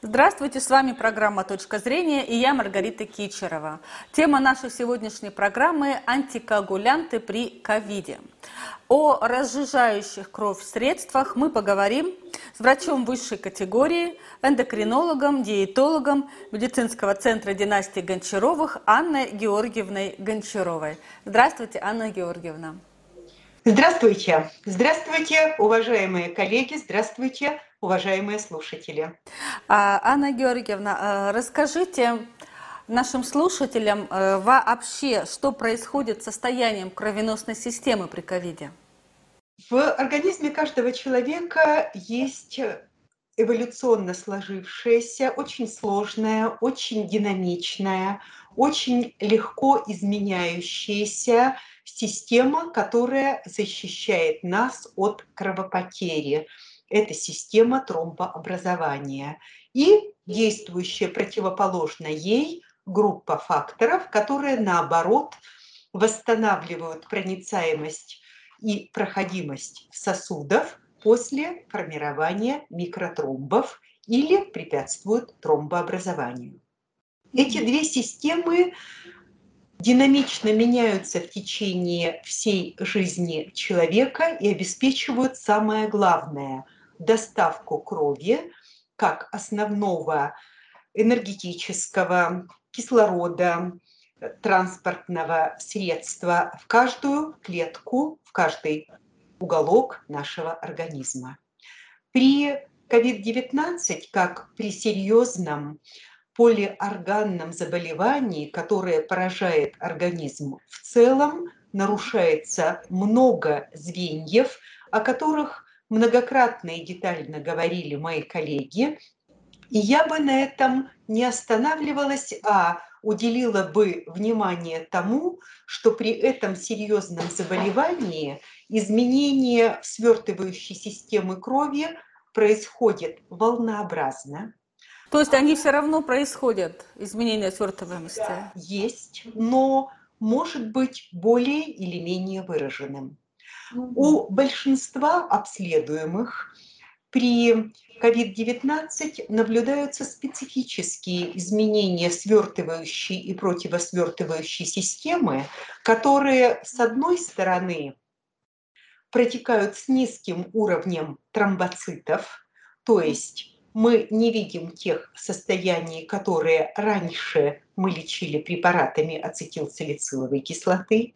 Здравствуйте, с вами программа «Точка зрения» и я Маргарита Кичерова. Тема нашей сегодняшней программы – антикоагулянты при ковиде. О разжижающих кровь средствах мы поговорим с врачом высшей категории, эндокринологом, диетологом медицинского центра династии Гончаровых Анной Георгиевной Гончаровой. Здравствуйте, Анна Георгиевна. Здравствуйте. Здравствуйте, уважаемые коллеги. Здравствуйте, уважаемые слушатели. А, Анна Георгиевна, э, расскажите нашим слушателям э, вообще, что происходит с состоянием кровеносной системы при ковиде? В организме каждого человека есть эволюционно сложившаяся, очень сложная, очень динамичная, очень легко изменяющаяся система, которая защищает нас от кровопотери это система тромбообразования. И действующая противоположно ей группа факторов, которые, наоборот, восстанавливают проницаемость и проходимость сосудов после формирования микротромбов или препятствуют тромбообразованию. Эти две системы динамично меняются в течение всей жизни человека и обеспечивают самое главное – доставку крови как основного энергетического кислорода, транспортного средства в каждую клетку, в каждый уголок нашего организма. При COVID-19, как при серьезном полиорганном заболевании, которое поражает организм в целом, нарушается много звеньев, о которых многократно и детально говорили мои коллеги, и я бы на этом не останавливалась, а уделила бы внимание тому, что при этом серьезном заболевании изменение свертывающей системы крови происходит волнообразно. То есть они все равно происходят, изменения свертываемости? Есть, но может быть более или менее выраженным. У большинства обследуемых при COVID-19 наблюдаются специфические изменения свертывающей и противосвертывающей системы, которые, с одной стороны, протекают с низким уровнем тромбоцитов, то есть мы не видим тех состояний, которые раньше мы лечили препаратами ацетилсалициловой кислоты,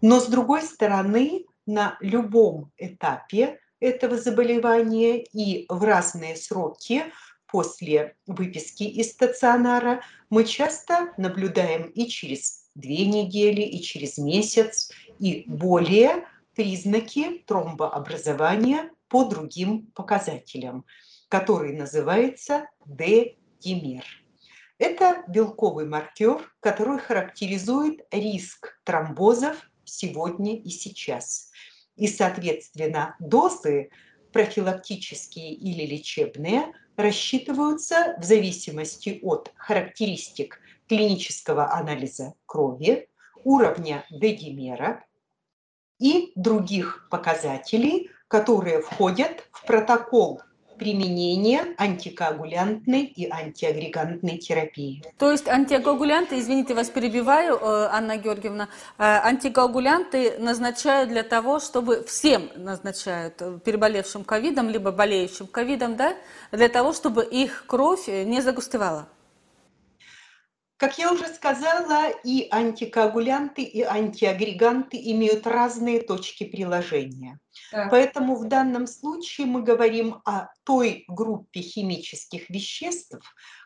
но с другой стороны на любом этапе этого заболевания и в разные сроки после выписки из стационара мы часто наблюдаем и через две недели, и через месяц, и более признаки тромбообразования по другим показателям, который называется D-димер. Это белковый маркер, который характеризует риск тромбозов сегодня и сейчас. И, соответственно, дозы профилактические или лечебные рассчитываются в зависимости от характеристик клинического анализа крови, уровня дедимера и других показателей, которые входят в протокол применения антикоагулянтной и антиагрегантной терапии. То есть антикоагулянты, извините, вас перебиваю, э, Анна Георгиевна, э, антикоагулянты назначают для того, чтобы всем назначают э, переболевшим ковидом, либо болеющим ковидом, да, для того, чтобы их кровь не загустевала? Как я уже сказала, и антикоагулянты, и антиагреганты имеют разные точки приложения. Да. Поэтому в данном случае мы говорим о той группе химических веществ,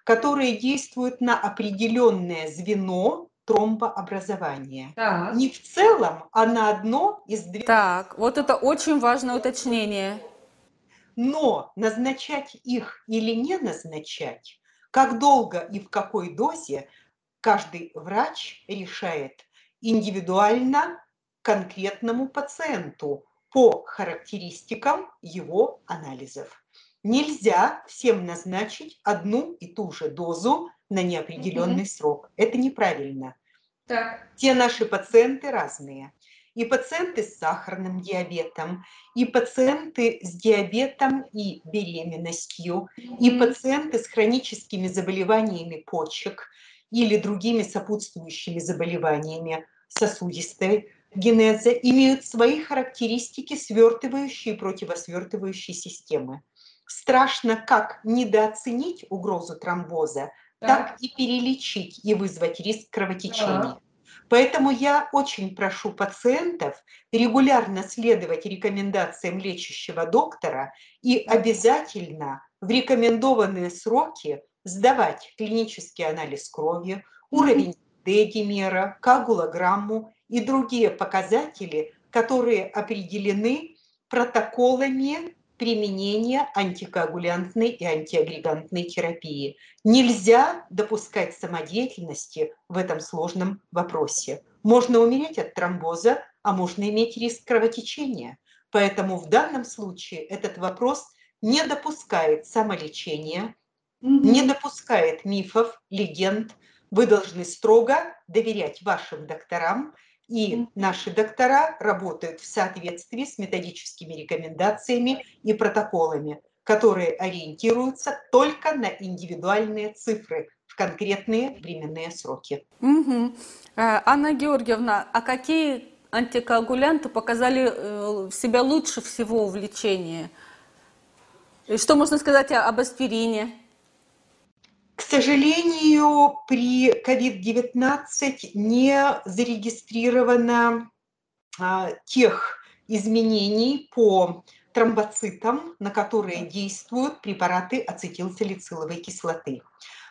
которые действуют на определенное звено тромбообразования. Так. Не в целом, а на одно из двух. Так, вот это очень важное уточнение. Но назначать их или не назначать, как долго и в какой дозе каждый врач решает индивидуально конкретному пациенту по характеристикам его анализов. Нельзя всем назначить одну и ту же дозу на неопределенный mm-hmm. срок. Это неправильно. Так. Те наши пациенты разные. и пациенты с сахарным диабетом, и пациенты с диабетом и беременностью, и пациенты с хроническими заболеваниями почек или другими сопутствующими заболеваниями сосудистой генеза имеют свои характеристики свертывающей и противосвертывающей системы. Страшно как недооценить угрозу тромбоза, так, так и перелечить и вызвать риск кровотечения. Так. Поэтому я очень прошу пациентов регулярно следовать рекомендациям лечащего доктора и обязательно в рекомендованные сроки сдавать клинический анализ крови, уровень D-димера, коагулограмму и другие показатели, которые определены протоколами применения антикоагулянтной и антиагрегантной терапии. Нельзя допускать самодеятельности в этом сложном вопросе. Можно умереть от тромбоза, а можно иметь риск кровотечения. Поэтому в данном случае этот вопрос не допускает самолечения. Не допускает мифов, легенд. Вы должны строго доверять вашим докторам и наши доктора работают в соответствии с методическими рекомендациями и протоколами, которые ориентируются только на индивидуальные цифры в конкретные временные сроки. Угу. Анна Георгиевна, а какие антикоагулянты показали э, себя лучше всего в лечении? Что можно сказать об аспирине? К сожалению, при COVID-19 не зарегистрировано а, тех изменений по тромбоцитам, на которые действуют препараты ацетилсалициловой кислоты.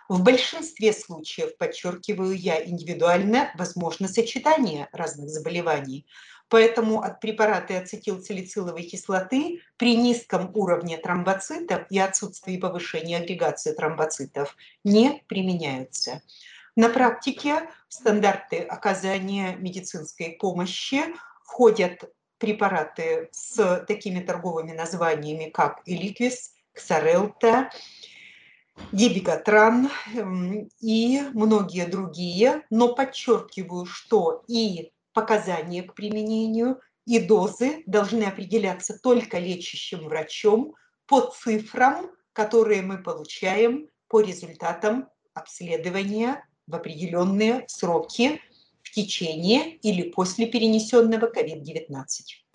В большинстве случаев, подчеркиваю я индивидуально, возможно сочетание разных заболеваний. Поэтому от препарата ацетилсалициловой кислоты при низком уровне тромбоцитов и отсутствии повышения агрегации тромбоцитов не применяются. На практике в стандарты оказания медицинской помощи входят препараты с такими торговыми названиями, как Эликвис, Ксарелта, Дибигатран и многие другие. Но подчеркиваю, что и показания к применению и дозы должны определяться только лечащим врачом по цифрам, которые мы получаем по результатам обследования в определенные сроки в течение или после перенесенного COVID-19.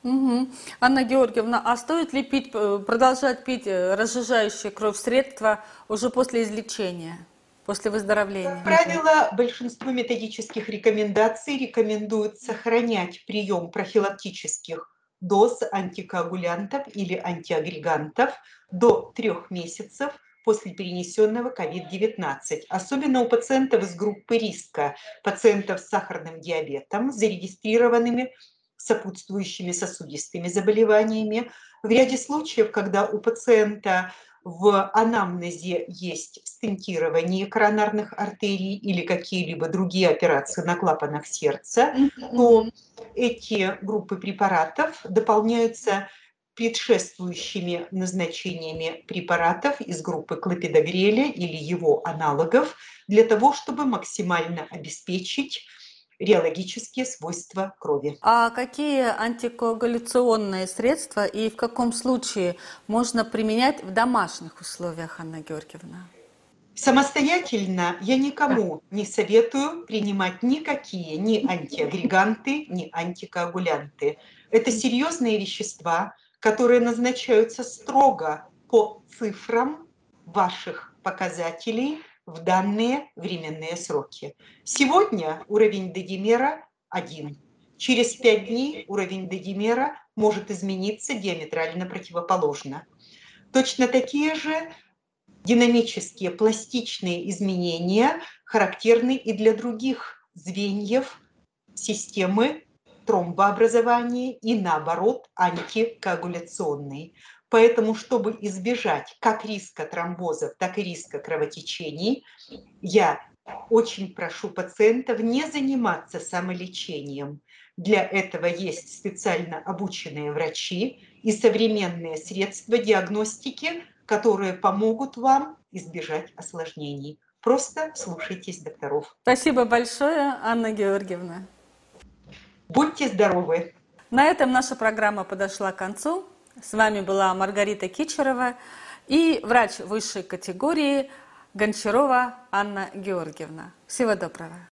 Угу. Анна Георгиевна, а стоит ли пить, э, продолжать пить э, разжижающие кровь средства уже после излечения? После выздоровления? Как правило, большинство методических рекомендаций рекомендуют сохранять прием профилактических доз антикоагулянтов или антиагрегантов до трех месяцев после перенесенного COVID-19, особенно у пациентов из группы риска, пациентов с сахарным диабетом, зарегистрированными сопутствующими сосудистыми заболеваниями. В ряде случаев, когда у пациента в анамнезе есть стентирование коронарных артерий или какие-либо другие операции на клапанах сердца, то эти группы препаратов дополняются предшествующими назначениями препаратов из группы клопидогреля или его аналогов для того, чтобы максимально обеспечить реологические свойства крови. А какие антикоагуляционные средства и в каком случае можно применять в домашних условиях, Анна Георгиевна? Самостоятельно я никому не советую принимать никакие ни антиагреганты, ни антикоагулянты. Это серьезные вещества, которые назначаются строго по цифрам ваших показателей в данные временные сроки. Сегодня уровень дедимера 1. Через 5 дней уровень дедимера может измениться диаметрально противоположно. Точно такие же динамические пластичные изменения характерны и для других звеньев системы тромбообразования и наоборот антикоагуляционной. Поэтому, чтобы избежать как риска тромбозов, так и риска кровотечений, я очень прошу пациентов не заниматься самолечением. Для этого есть специально обученные врачи и современные средства диагностики, которые помогут вам избежать осложнений. Просто слушайтесь докторов. Спасибо большое, Анна Георгиевна. Будьте здоровы! На этом наша программа подошла к концу. С вами была Маргарита Кичерова и врач высшей категории Гончарова Анна Георгиевна. Всего доброго!